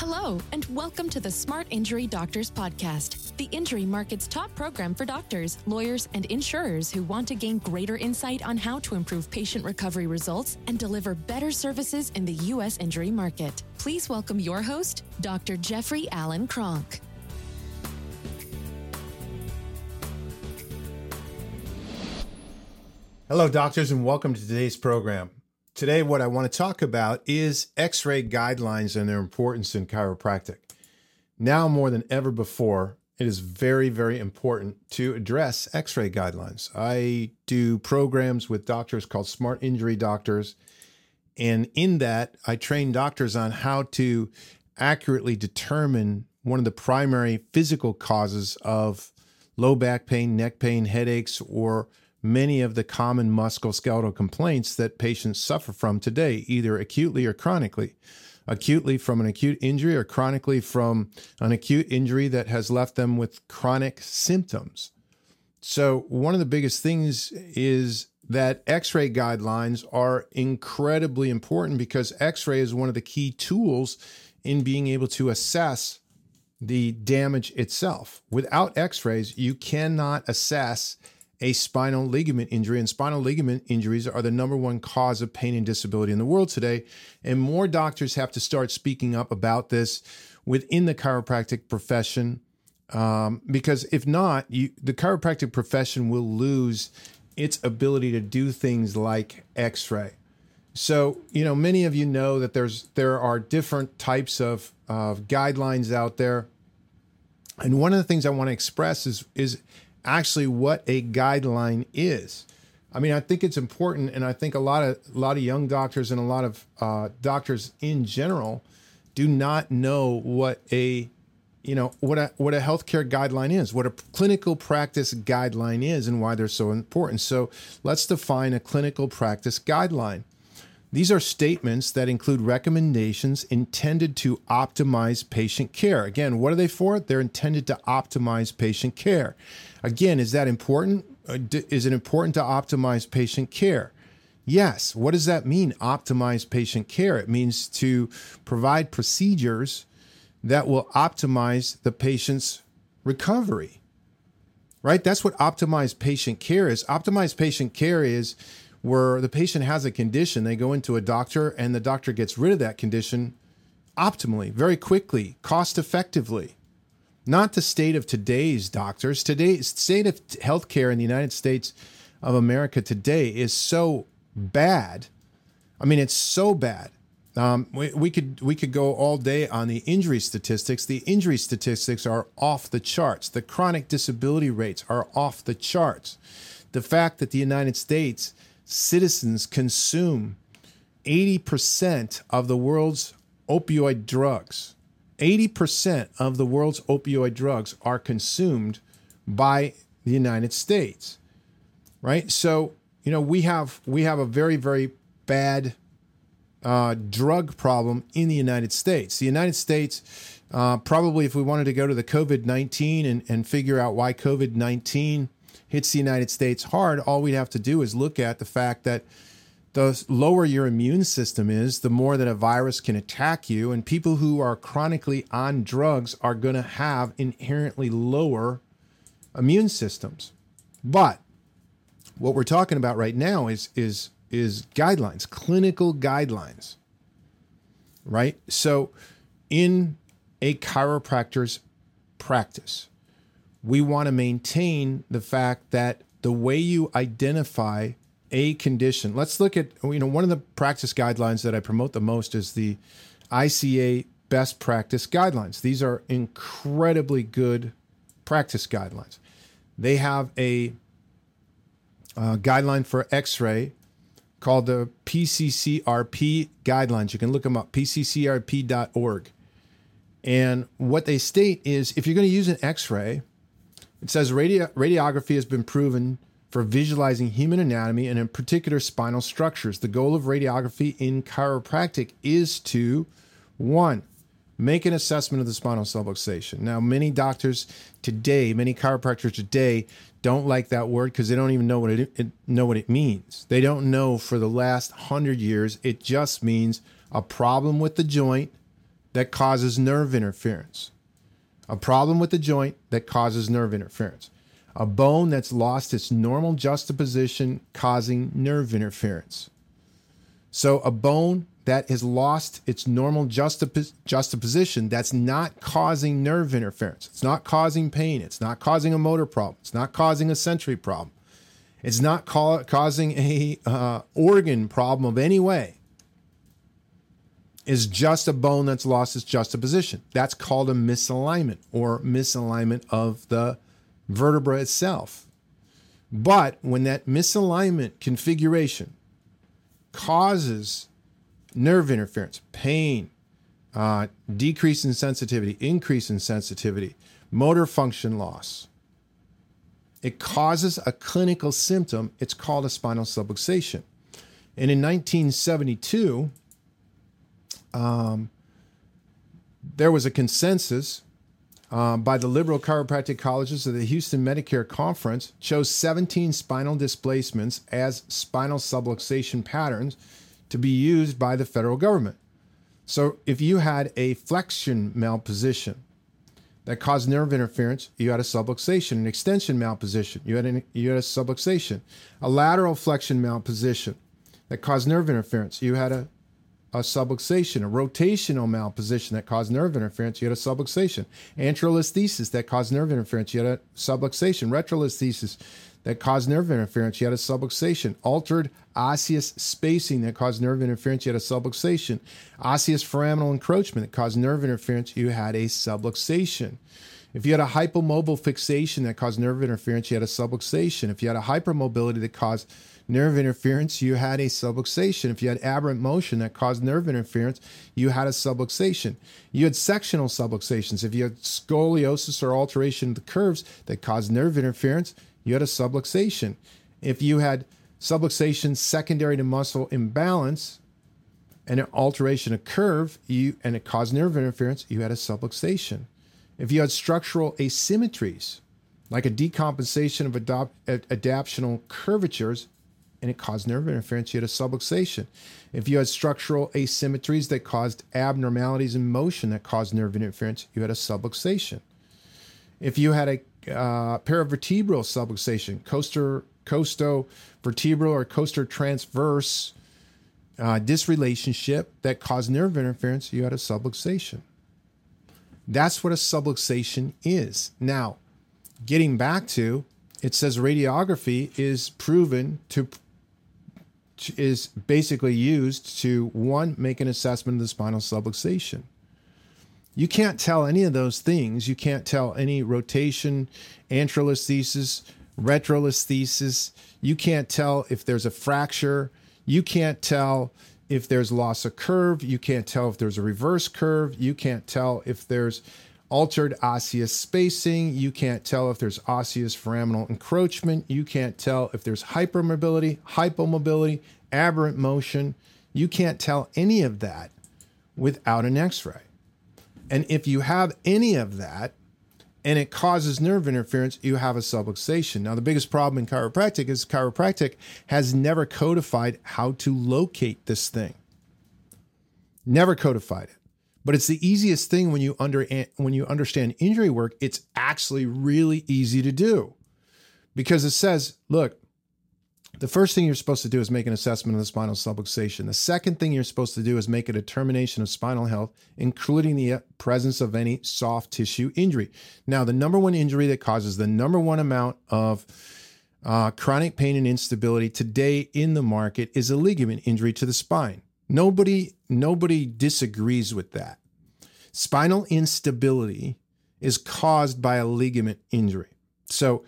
Hello, and welcome to the Smart Injury Doctors Podcast, the injury market's top program for doctors, lawyers, and insurers who want to gain greater insight on how to improve patient recovery results and deliver better services in the U.S. injury market. Please welcome your host, Dr. Jeffrey Allen Cronk. Hello, doctors, and welcome to today's program. Today, what I want to talk about is x ray guidelines and their importance in chiropractic. Now, more than ever before, it is very, very important to address x ray guidelines. I do programs with doctors called Smart Injury Doctors. And in that, I train doctors on how to accurately determine one of the primary physical causes of low back pain, neck pain, headaches, or many of the common musculoskeletal complaints that patients suffer from today, either acutely or chronically. Acutely from an acute injury or chronically from an acute injury that has left them with chronic symptoms. So, one of the biggest things is that x ray guidelines are incredibly important because x ray is one of the key tools in being able to assess the damage itself. Without x rays, you cannot assess a spinal ligament injury. And spinal ligament injuries are the number one cause of pain and disability in the world today. And more doctors have to start speaking up about this within the chiropractic profession. Um, because if not, you, the chiropractic profession will lose its ability to do things like x-ray. So, you know, many of you know that there's there are different types of, of guidelines out there. And one of the things I want to express is is actually what a guideline is. I mean, I think it's important, and I think a lot of a lot of young doctors and a lot of uh, doctors in general do not know what a you know what a what a healthcare guideline is, what a clinical practice guideline is, and why they're so important. So let's define a clinical practice guideline. These are statements that include recommendations intended to optimize patient care. Again, what are they for? They're intended to optimize patient care. Again, is that important? Uh, is it important to optimize patient care? Yes. What does that mean, optimize patient care? It means to provide procedures that will optimize the patient's recovery. Right? That's what optimized patient care is. Optimized patient care is where the patient has a condition, they go into a doctor and the doctor gets rid of that condition optimally, very quickly, cost effectively. Not the state of today's doctors. Today's state of healthcare in the United States of America today is so bad. I mean, it's so bad. Um, we, we could we could go all day on the injury statistics. The injury statistics are off the charts. The chronic disability rates are off the charts. The fact that the United States citizens consume 80% of the world's opioid drugs. 80% of the world's opioid drugs are consumed by the United States. Right? So, you know, we have we have a very very bad uh, drug problem in the United States. The United States, uh, probably, if we wanted to go to the COVID 19 and, and figure out why COVID 19 hits the United States hard, all we'd have to do is look at the fact that the lower your immune system is, the more that a virus can attack you. And people who are chronically on drugs are going to have inherently lower immune systems. But what we're talking about right now is is is guidelines, clinical guidelines. Right? So in a chiropractor's practice, we want to maintain the fact that the way you identify a condition. Let's look at you know one of the practice guidelines that I promote the most is the ICA best practice guidelines. These are incredibly good practice guidelines. They have a uh, guideline for X-ray called the PCCRP guidelines. You can look them up, pccrp.org. And what they state is if you're going to use an X-ray, it says radio, radiography has been proven for visualizing human anatomy and in particular spinal structures. The goal of radiography in chiropractic is to one, make an assessment of the spinal subluxation. Now, many doctors today, many chiropractors today don't like that word because they don't even know what it, it, know what it means. They don't know for the last hundred years. It just means a problem with the joint that causes nerve interference. A problem with the joint that causes nerve interference. A bone that's lost its normal juxtaposition, causing nerve interference. So, a bone that has lost its normal juxtaposition that's not causing nerve interference. It's not causing pain. It's not causing a motor problem. It's not causing a sensory problem. It's not ca- causing a uh, organ problem of any way. Is just a bone that's lost its juxtaposition. That's called a misalignment or misalignment of the vertebra itself. But when that misalignment configuration causes nerve interference, pain, uh, decrease in sensitivity, increase in sensitivity, motor function loss. It causes a clinical symptom. It's called a spinal subluxation. And in 1972, um, there was a consensus uh, by the liberal chiropractic colleges of the Houston Medicare Conference chose 17 spinal displacements as spinal subluxation patterns to be used by the federal government. So if you had a flexion malposition that caused nerve interference, you had a subluxation. An extension malposition, you had, an, you had a subluxation. A lateral flexion malposition that caused nerve interference, you had a, a subluxation. A rotational malposition that caused nerve interference, you had a subluxation. Anterolisthesis that caused nerve interference, you had a subluxation. Retrolisthesis that caused nerve interference, you had a subluxation. Altered osseous spacing that caused nerve interference, you had a subluxation. Osseous foraminal encroachment that caused nerve interference, you had a subluxation. If you had a hypomobile fixation that caused nerve interference, you had a subluxation. If you had a hypermobility that caused nerve interference, you had a subluxation. If you had aberrant motion that caused nerve interference, you had a subluxation. You had sectional subluxations. If you had scoliosis or alteration of the curves that caused nerve interference, you had a subluxation. If you had subluxation secondary to muscle imbalance and an alteration of curve, you and it caused nerve interference, you had a subluxation. If you had structural asymmetries, like a decompensation of adop- adaptational curvatures, and it caused nerve interference, you had a subluxation. If you had structural asymmetries that caused abnormalities in motion that caused nerve interference, you had a subluxation. If you had a uh, paravertebral subluxation, coaster, costovertebral or costotransverse uh, disrelationship that caused nerve interference, you had a subluxation. That's what a subluxation is. Now, getting back to it says radiography is proven to is basically used to one make an assessment of the spinal subluxation you can't tell any of those things. You can't tell any rotation, anterolisthesis, retrolisthesis. You can't tell if there's a fracture. You can't tell if there's loss of curve. You can't tell if there's a reverse curve. You can't tell if there's altered osseous spacing. You can't tell if there's osseous foraminal encroachment. You can't tell if there's hypermobility, hypomobility, aberrant motion. You can't tell any of that without an x ray. And if you have any of that and it causes nerve interference, you have a subluxation. Now, the biggest problem in chiropractic is chiropractic has never codified how to locate this thing. Never codified it. But it's the easiest thing when you under when you understand injury work, it's actually really easy to do. Because it says, look, the first thing you're supposed to do is make an assessment of the spinal subluxation. The second thing you're supposed to do is make a determination of spinal health, including the uh, presence of any soft tissue injury. Now, the number one injury that causes the number one amount of uh, chronic pain and instability today in the market is a ligament injury to the spine. Nobody, nobody disagrees with that. Spinal instability is caused by a ligament injury. So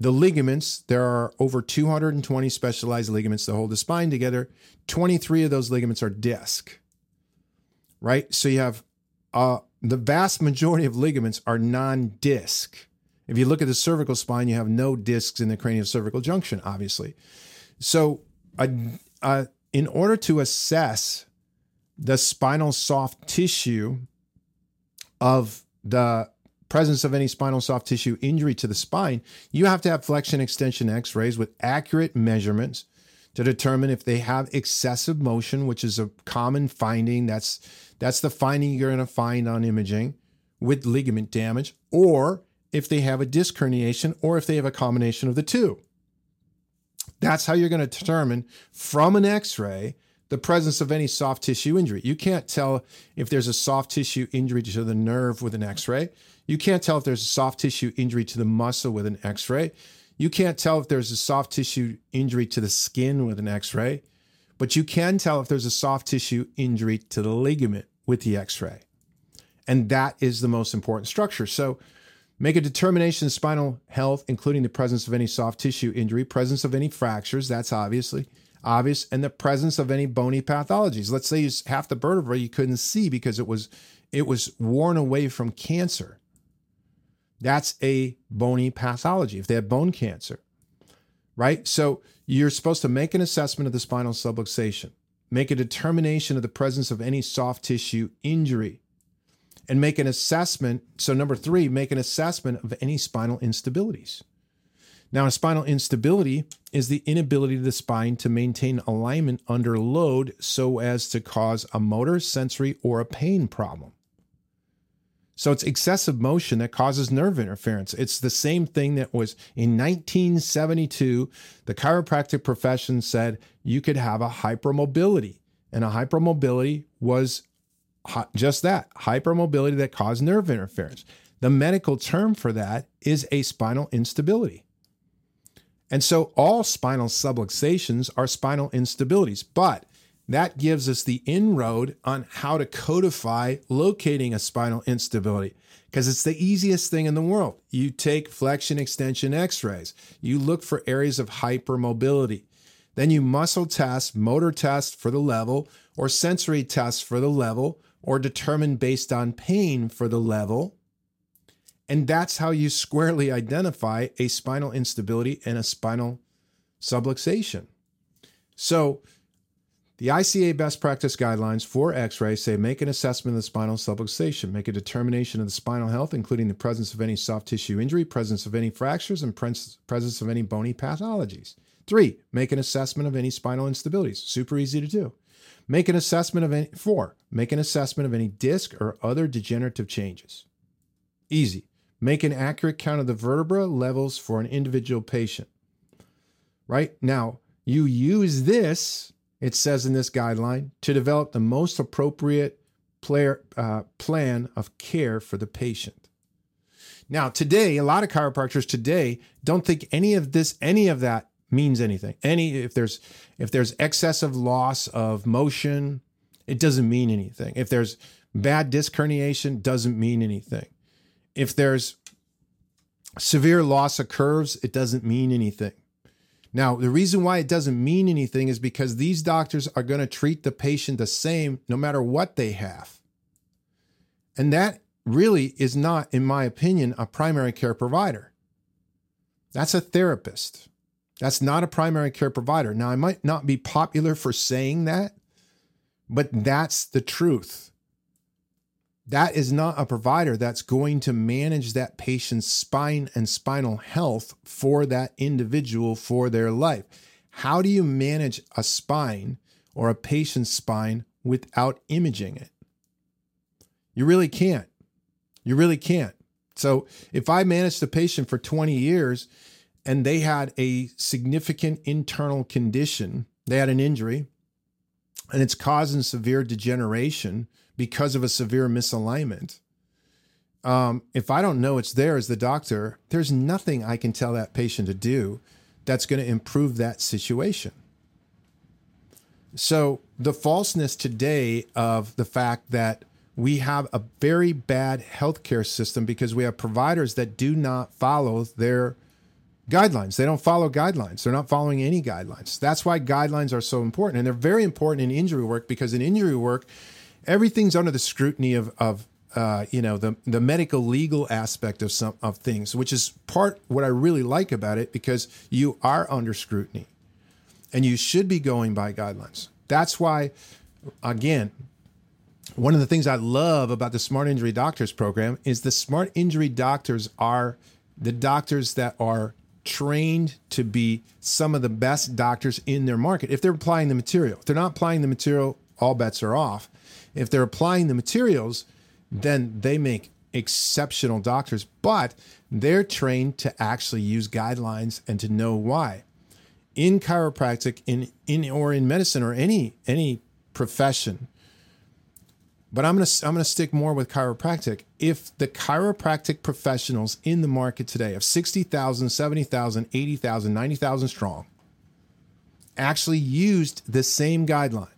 the ligaments, there are over 220 specialized ligaments that hold the spine together. 23 of those ligaments are disc, right? So you have uh, the vast majority of ligaments are non disc. If you look at the cervical spine, you have no discs in the craniocervical junction, obviously. So, uh, in order to assess the spinal soft tissue of the presence of any spinal soft tissue injury to the spine, you have to have flexion extension x rays with accurate measurements to determine if they have excessive motion, which is a common finding. That's That's the finding you're going to find on imaging with ligament damage, or if they have a disc herniation, or if they have a combination of the two. That's how you're going to determine from an x ray the presence of any soft tissue injury. You can't tell if there's a soft tissue injury to the nerve with an x ray. You can't tell if there's a soft tissue injury to the muscle with an x ray. You can't tell if there's a soft tissue injury to the skin with an x ray, but you can tell if there's a soft tissue injury to the ligament with the x ray. And that is the most important structure. So, Make a determination of spinal health, including the presence of any soft tissue injury, presence of any fractures, that's obviously obvious, and the presence of any bony pathologies. Let's say half the vertebrae you couldn't see because it was it was worn away from cancer. That's a bony pathology if they have bone cancer. Right? So you're supposed to make an assessment of the spinal subluxation, make a determination of the presence of any soft tissue injury, and make an assessment. So, number three, make an assessment of any spinal instabilities. Now, a spinal instability is the inability of the spine to maintain alignment under load so as to cause a motor, sensory, or a pain problem. So it's excessive motion that causes nerve interference. It's the same thing that was in 1972. The chiropractic profession said you could have a hypermobility, and a hypermobility was just that hypermobility that caused nerve interference. The medical term for that is a spinal instability. And so all spinal subluxations are spinal instabilities, but that gives us the inroad on how to codify locating a spinal instability because it's the easiest thing in the world. You take flexion extension x rays, you look for areas of hypermobility. Then you muscle test, motor test for the level, or sensory test for the level, or determine based on pain for the level. And that's how you squarely identify a spinal instability and a spinal subluxation. So, the ICA best practice guidelines for x ray say make an assessment of the spinal subluxation, make a determination of the spinal health, including the presence of any soft tissue injury, presence of any fractures, and presence of any bony pathologies. Three, make an assessment of any spinal instabilities. Super easy to do. Make an assessment of any, four, make an assessment of any disc or other degenerative changes. Easy. Make an accurate count of the vertebra levels for an individual patient. Right? Now, you use this, it says in this guideline, to develop the most appropriate player, uh, plan of care for the patient. Now, today, a lot of chiropractors today don't think any of this, any of that means anything. Any if there's if there's excessive loss of motion, it doesn't mean anything. If there's bad disc herniation, doesn't mean anything. If there's severe loss of curves, it doesn't mean anything. Now, the reason why it doesn't mean anything is because these doctors are going to treat the patient the same no matter what they have. And that really is not, in my opinion, a primary care provider. That's a therapist. That's not a primary care provider. Now, I might not be popular for saying that, but that's the truth. That is not a provider that's going to manage that patient's spine and spinal health for that individual for their life. How do you manage a spine or a patient's spine without imaging it? You really can't. You really can't. So if I managed a patient for 20 years and they had a significant internal condition. They had an injury, and it's causing severe degeneration because of a severe misalignment. Um, if I don't know it's there as the doctor, there's nothing I can tell that patient to do that's going to improve that situation. So, the falseness today of the fact that we have a very bad healthcare system because we have providers that do not follow their guidelines. They don't follow guidelines. They're not following any guidelines. That's why guidelines are so important. And they're very important in injury work because in injury work, everything's under the scrutiny of, of uh, you know, the, the medical legal aspect of some of things, which is part what I really like about it because you are under scrutiny and you should be going by guidelines. That's why, again, one of the things I love about the Smart Injury Doctors program is the Smart Injury Doctors are the doctors that are trained to be some of the best doctors in their market if they're applying the material. If they're not applying the material, all bets are off. If they're applying the materials, then they make exceptional doctors, but they're trained to actually use guidelines and to know why. In chiropractic, in, in or in medicine or any any profession, but I'm gonna I'm gonna stick more with chiropractic. If the chiropractic professionals in the market today of 60,000, 70,000, 80,000, 90,000 strong actually used the same guidelines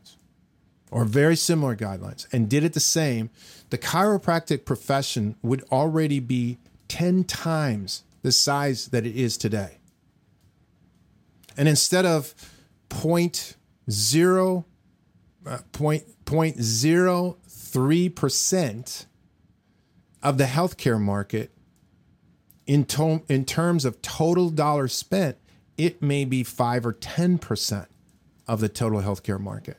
or very similar guidelines and did it the same, the chiropractic profession would already be 10 times the size that it is today. And instead of point zero, uh, point, point zero three percent of the healthcare market in, to- in terms of total dollars spent, it may be five or 10% of the total healthcare market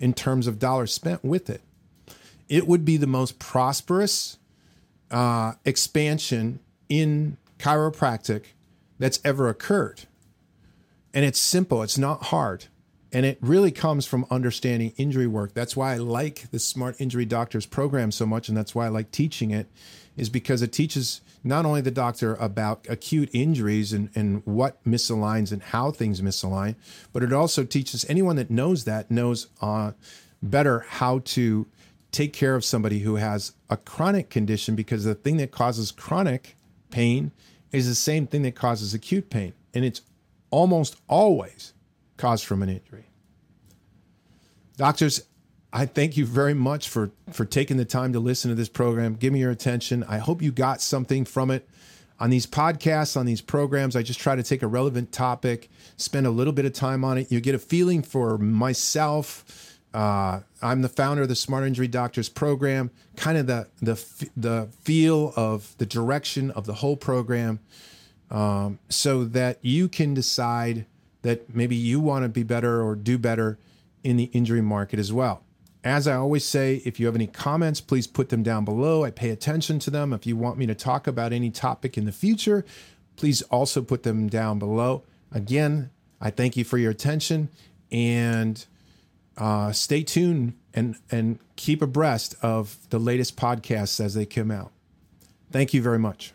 in terms of dollars spent with it. It would be the most prosperous uh, expansion in chiropractic that's ever occurred. And it's simple, it's not hard. And it really comes from understanding injury work. That's why I like the Smart Injury Doctors program so much. And that's why I like teaching it, is because it teaches not only the doctor about acute injuries and, and what misaligns and how things misalign, but it also teaches anyone that knows that knows uh, better how to take care of somebody who has a chronic condition because the thing that causes chronic pain is the same thing that causes acute pain. And it's almost always caused from an injury. Doctors, I thank you very much for for taking the time to listen to this program. Give me your attention. I hope you got something from it. On these podcasts, on these programs, I just try to take a relevant topic, spend a little bit of time on it. You get a feeling for myself. Uh, I'm the founder of the Smart Injury Doctors program. Kind of the the the feel of the direction of the whole program, um, so that you can decide that maybe you want to be better or do better in the injury market as well. As I always say, if you have any comments, please put them down below. I pay attention to them. If you want me to talk about any topic in the future, please also put them down below. Again, I thank you for your attention and uh, stay tuned and, and keep abreast of the latest podcasts as they come out. Thank you very much.